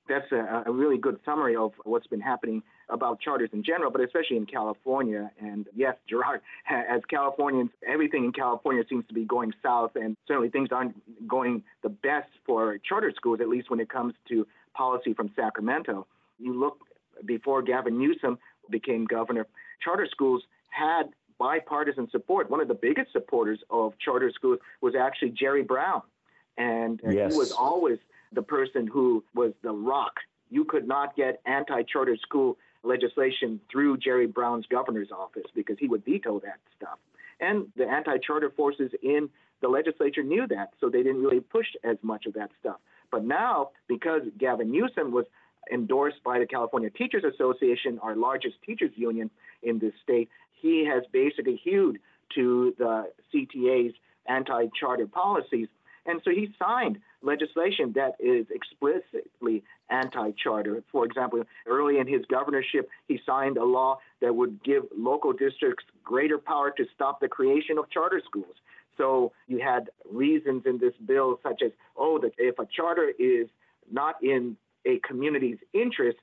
That's a, a really good summary of what's been happening about charters in general, but especially in California. And yes, Gerard, as Californians, everything in California seems to be going south, and certainly things aren't going the best for charter schools, at least when it comes to policy from Sacramento. You look before Gavin Newsom became governor, charter schools had bipartisan support. One of the biggest supporters of charter schools was actually Jerry Brown. And yes. he was always the person who was the rock. You could not get anti charter school legislation through Jerry Brown's governor's office because he would veto that stuff. And the anti charter forces in the legislature knew that, so they didn't really push as much of that stuff. But now, because Gavin Newsom was endorsed by the California Teachers Association, our largest teachers union in this state, he has basically hewed to the CTA's anti charter policies. And so he signed legislation that is explicitly anti charter. For example, early in his governorship, he signed a law that would give local districts greater power to stop the creation of charter schools. So you had reasons in this bill, such as, oh, that if a charter is not in a community's interest,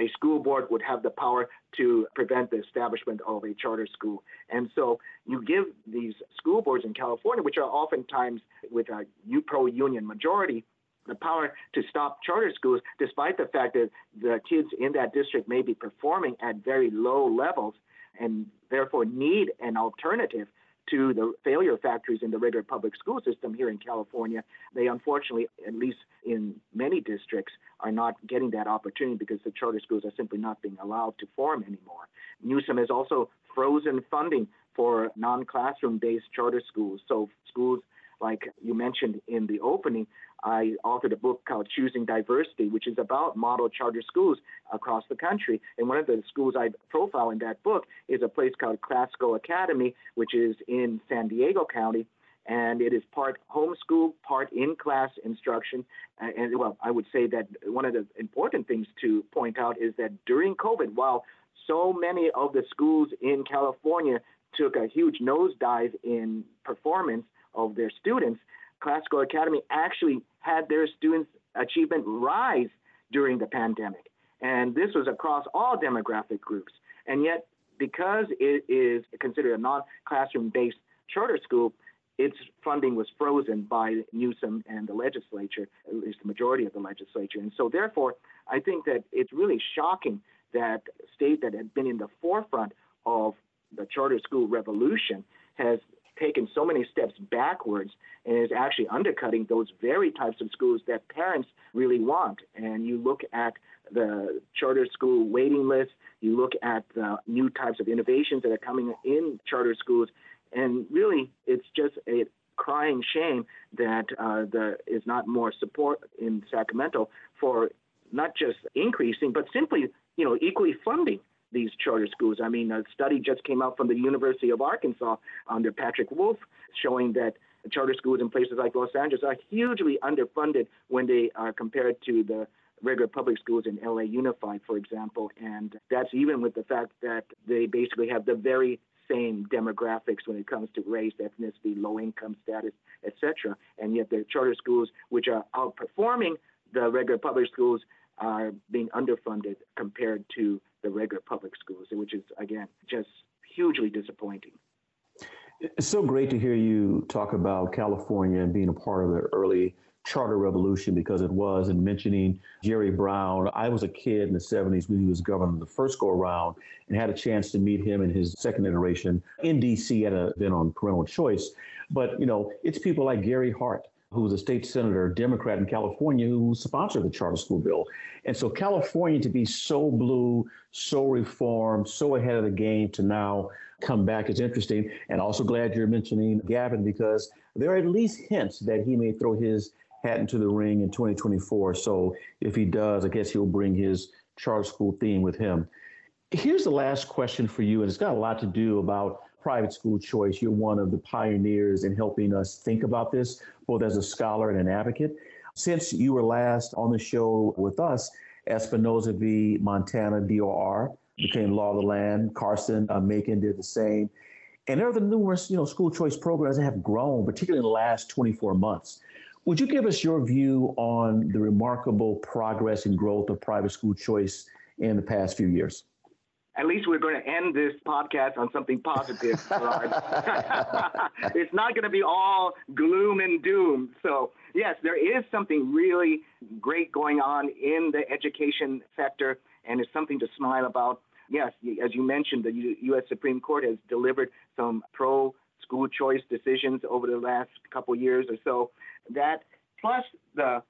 a school board would have the power to prevent the establishment of a charter school. And so you give these school boards in California, which are oftentimes with a pro union majority, the power to stop charter schools, despite the fact that the kids in that district may be performing at very low levels and therefore need an alternative to the failure factories in the regular public school system here in California, they unfortunately, at least in many districts, are not getting that opportunity because the charter schools are simply not being allowed to form anymore. Newsom has also frozen funding for non classroom based charter schools. So, schools like you mentioned in the opening, I authored a book called Choosing Diversity, which is about model charter schools across the country. And one of the schools I profile in that book is a place called Classical Academy, which is in San Diego County. And it is part homeschool, part in class instruction. And well, I would say that one of the important things to point out is that during COVID, while so many of the schools in California took a huge nosedive in performance of their students, Classical Academy actually had their students' achievement rise during the pandemic. And this was across all demographic groups. And yet, because it is considered a non classroom based charter school, its funding was frozen by Newsom and the legislature, at least the majority of the legislature. And so, therefore, I think that it's really shocking that a state that had been in the forefront of the charter school revolution has taken so many steps backwards and is actually undercutting those very types of schools that parents really want. And you look at the charter school waiting list, you look at the new types of innovations that are coming in charter schools, and really it's just a crying shame that uh, there is not more support in Sacramento for not just increasing, but simply, you know, equally funding these charter schools. I mean, a study just came out from the University of Arkansas under Patrick Wolf showing that charter schools in places like Los Angeles are hugely underfunded when they are compared to the regular public schools in LA Unified, for example. And that's even with the fact that they basically have the very same demographics when it comes to race, ethnicity, low income status, etc. And yet the charter schools, which are outperforming the regular public schools, are being underfunded compared to the regular public schools, which is, again, just hugely disappointing. It's so great to hear you talk about California and being a part of the early charter revolution because it was, and mentioning Jerry Brown. I was a kid in the 70s when he was governor the first go around and had a chance to meet him in his second iteration in DC at an event on parental choice. But, you know, it's people like Gary Hart, who was a state senator, Democrat in California, who sponsored the charter school bill. And so California to be so blue, so reformed, so ahead of the game to now come back is interesting. And also glad you're mentioning Gavin because there are at least hints that he may throw his hat into the ring in 2024. So if he does, I guess he'll bring his charter school theme with him. Here's the last question for you, and it's got a lot to do about private school choice. You're one of the pioneers in helping us think about this, both as a scholar and an advocate. Since you were last on the show with us, Espinoza v. Montana DOR became law of the land. Carson, uh, Makin did the same. And there are the numerous, you know, school choice programs that have grown, particularly in the last 24 months. Would you give us your view on the remarkable progress and growth of private school choice in the past few years? At least we're going to end this podcast on something positive, it's not going to be all gloom and doom. So, yes, there is something really great going on in the education sector, and it's something to smile about. Yes, as you mentioned, the U- U.S. Supreme Court has delivered some pro school choice decisions over the last couple years or so. That plus the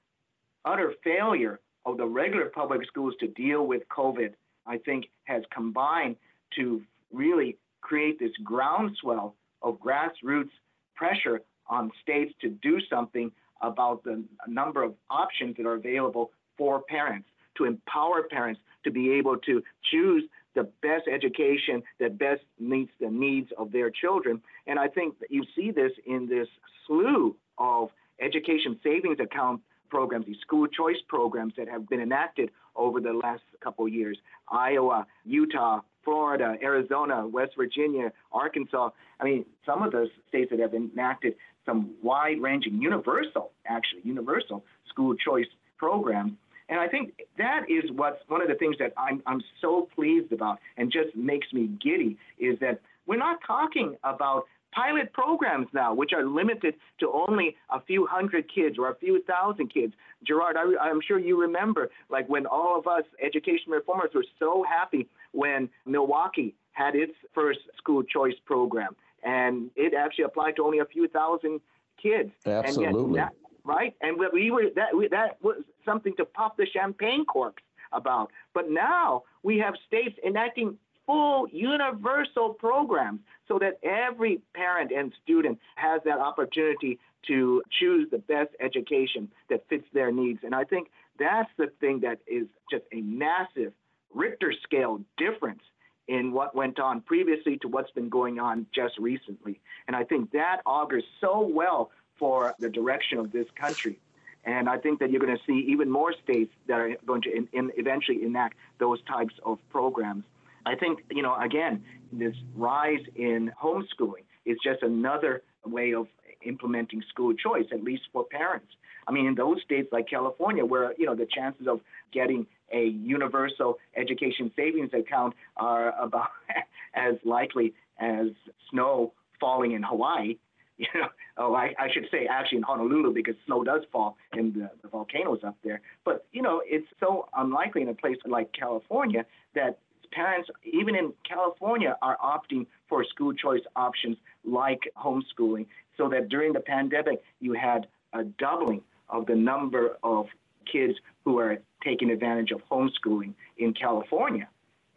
utter failure of the regular public schools to deal with COVID, I think has combined to really create this groundswell of grassroots pressure on states to do something about the number of options that are available for parents, to empower parents to be able to choose the best education that best meets the needs of their children. And I think you see this in this slew of education savings account programs, these school choice programs that have been enacted over the last couple years. Iowa, Utah, Florida, Arizona, West Virginia, Arkansas. I mean, some of those states that have enacted some wide ranging, universal, actually, universal school choice programs. And I think that is what's one of the things that I'm, I'm so pleased about and just makes me giddy is that we're not talking about pilot programs now, which are limited to only a few hundred kids or a few thousand kids. Gerard, I, am sure you remember, like when all of us education reformers were so happy when Milwaukee had its first school choice program, and it actually applied to only a few thousand kids. Absolutely. And that, right? And we were that that was something to pop the champagne corks about. But now we have states enacting full universal programs so that every parent and student has that opportunity to choose the best education that fits their needs. And I think that's the thing that is just a massive Richter scale difference in what went on previously to what's been going on just recently. And I think that augurs so well for the direction of this country. And I think that you're going to see even more states that are going to in, in eventually enact those types of programs. I think, you know, again, this rise in homeschooling is just another way of implementing school choice, at least for parents. I mean, in those states like California, where, you know, the chances of getting a universal education savings account are about as likely as snow falling in Hawaii, you know, oh, I, I should say actually in Honolulu because snow does fall in the, the volcanoes up there. But, you know, it's so unlikely in a place like California that parents, even in California, are opting for school choice options like homeschooling, so that during the pandemic, you had a doubling of the number of kids who are taking advantage of homeschooling in California.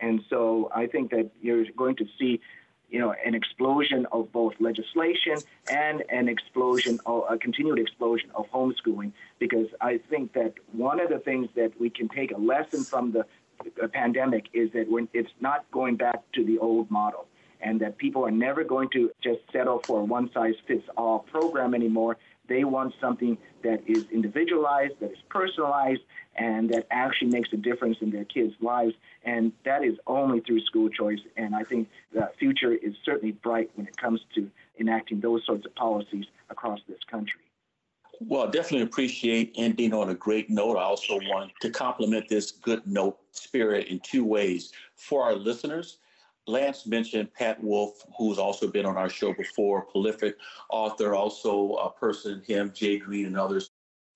And so I think that you're going to see, you know, an explosion of both legislation and an explosion, of, a continued explosion of homeschooling, because I think that one of the things that we can take a lesson from the pandemic is that when it's not going back to the old model and that people are never going to just settle for a one size fits all program anymore They want something that is individualized, that is personalized, and that actually makes a difference in their kids' lives. And that is only through school choice. And I think the future is certainly bright when it comes to enacting those sorts of policies across this country. Well, I definitely appreciate ending on a great note. I also want to compliment this good note spirit in two ways. For our listeners, Lance mentioned Pat Wolf, who's also been on our show before, prolific author, also a person, him, Jay Greene, and others.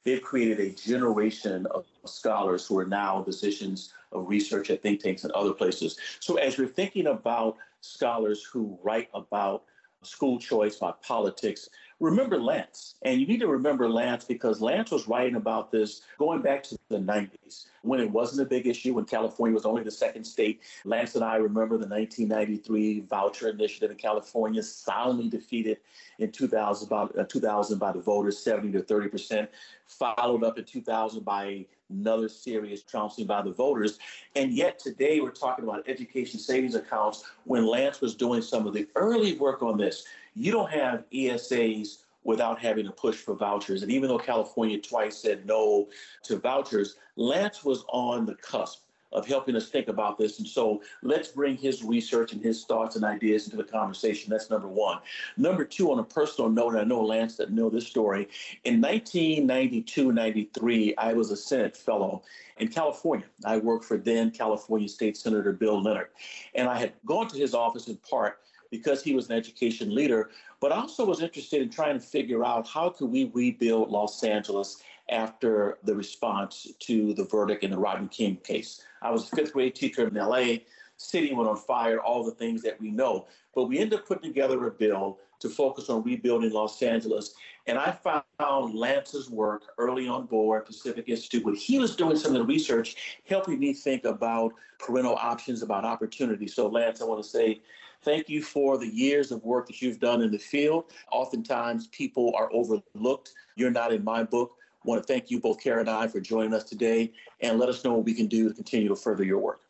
They've created a generation of scholars who are now positions of research at think tanks and other places. So, as you're thinking about scholars who write about school choice, about politics, remember Lance. And you need to remember Lance because Lance was writing about this going back to the 90s when it wasn't a big issue, when California was only the second state. Lance and I remember the 1993 voucher initiative in California, soundly defeated in 2000 by, uh, 2000 by the voters, 70 to 30 percent, followed up in 2000 by another serious trouncing by the voters. And yet today we're talking about education savings accounts when Lance was doing some of the early work on this. You don't have ESAs without having to push for vouchers. And even though California twice said no to vouchers, Lance was on the cusp of helping us think about this. And so let's bring his research and his thoughts and ideas into the conversation. That's number one. Number two, on a personal note, and I know Lance that know this story. In 1992 93, I was a Senate fellow in California. I worked for then California State Senator Bill Leonard. And I had gone to his office in part because he was an education leader, but also was interested in trying to figure out how could we rebuild Los Angeles after the response to the verdict in the Rodney King case. I was a fifth grade teacher in LA. City went on fire, all the things that we know. But we ended up putting together a bill to focus on rebuilding Los Angeles. And I found Lance's work early on board, Pacific Institute, when he was doing some of the research, helping me think about parental options, about opportunity. So, Lance, I want to say thank you for the years of work that you've done in the field. Oftentimes, people are overlooked. You're not in my book. I want to thank you, both Cara and I, for joining us today and let us know what we can do to continue to further your work.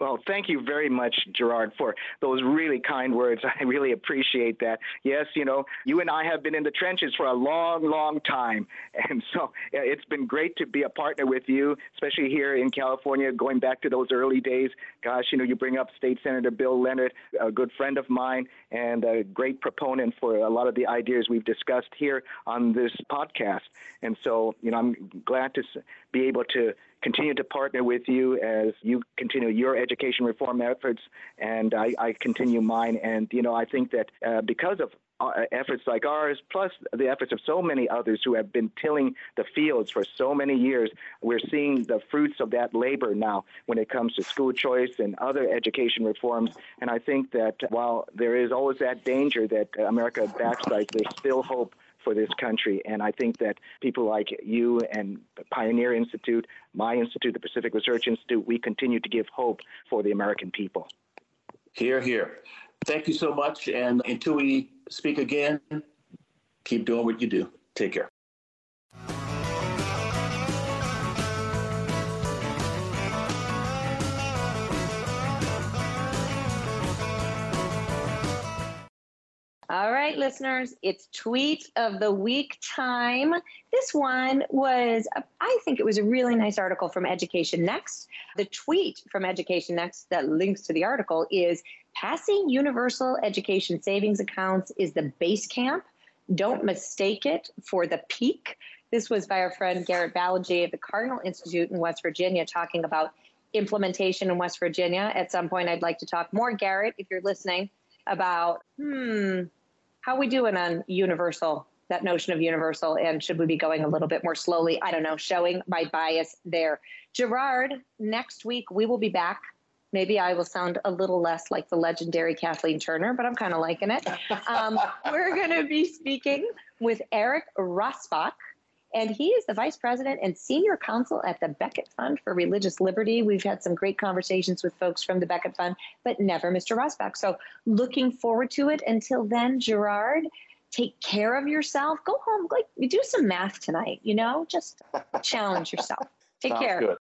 Well, thank you very much, Gerard, for those really kind words. I really appreciate that. Yes, you know, you and I have been in the trenches for a long, long time. And so it's been great to be a partner with you, especially here in California, going back to those early days. Gosh, you know, you bring up State Senator Bill Leonard, a good friend of mine and a great proponent for a lot of the ideas we've discussed here on this podcast. And so, you know, I'm glad to be able to continue to partner with you as you continue your education reform efforts, and I, I continue mine. And you know, I think that uh, because of uh, efforts like ours, plus the efforts of so many others who have been tilling the fields for so many years, we're seeing the fruits of that labor now when it comes to school choice and other education reforms. And I think that while there is always that danger that America backslides, there's still hope for this country. And I think that people like you and Pioneer Institute, my institute, the Pacific Research Institute, we continue to give hope for the American people. Here, here. Thank you so much. And until we speak again, keep doing what you do. Take care. All right, listeners, it's tweet of the week time. This one was, I think it was a really nice article from Education Next. The tweet from Education Next that links to the article is passing universal education savings accounts is the base camp. Don't mistake it for the peak. This was by our friend Garrett Ballengee of the Cardinal Institute in West Virginia talking about implementation in West Virginia. At some point, I'd like to talk more, Garrett, if you're listening about, hmm, how we doing on universal, that notion of universal, and should we be going a little bit more slowly? I don't know, showing my bias there. Gerard, next week we will be back. Maybe I will sound a little less like the legendary Kathleen Turner, but I'm kind of liking it. Um, we're going to be speaking with Eric Rassbach and he is the vice president and senior counsel at the Becket Fund for Religious Liberty. We've had some great conversations with folks from the Becket Fund, but never Mr. Rassbach. So looking forward to it. Until then, Gerard, take care of yourself. Go home, like do some math tonight, you know, just challenge yourself. Take Sounds care. Good.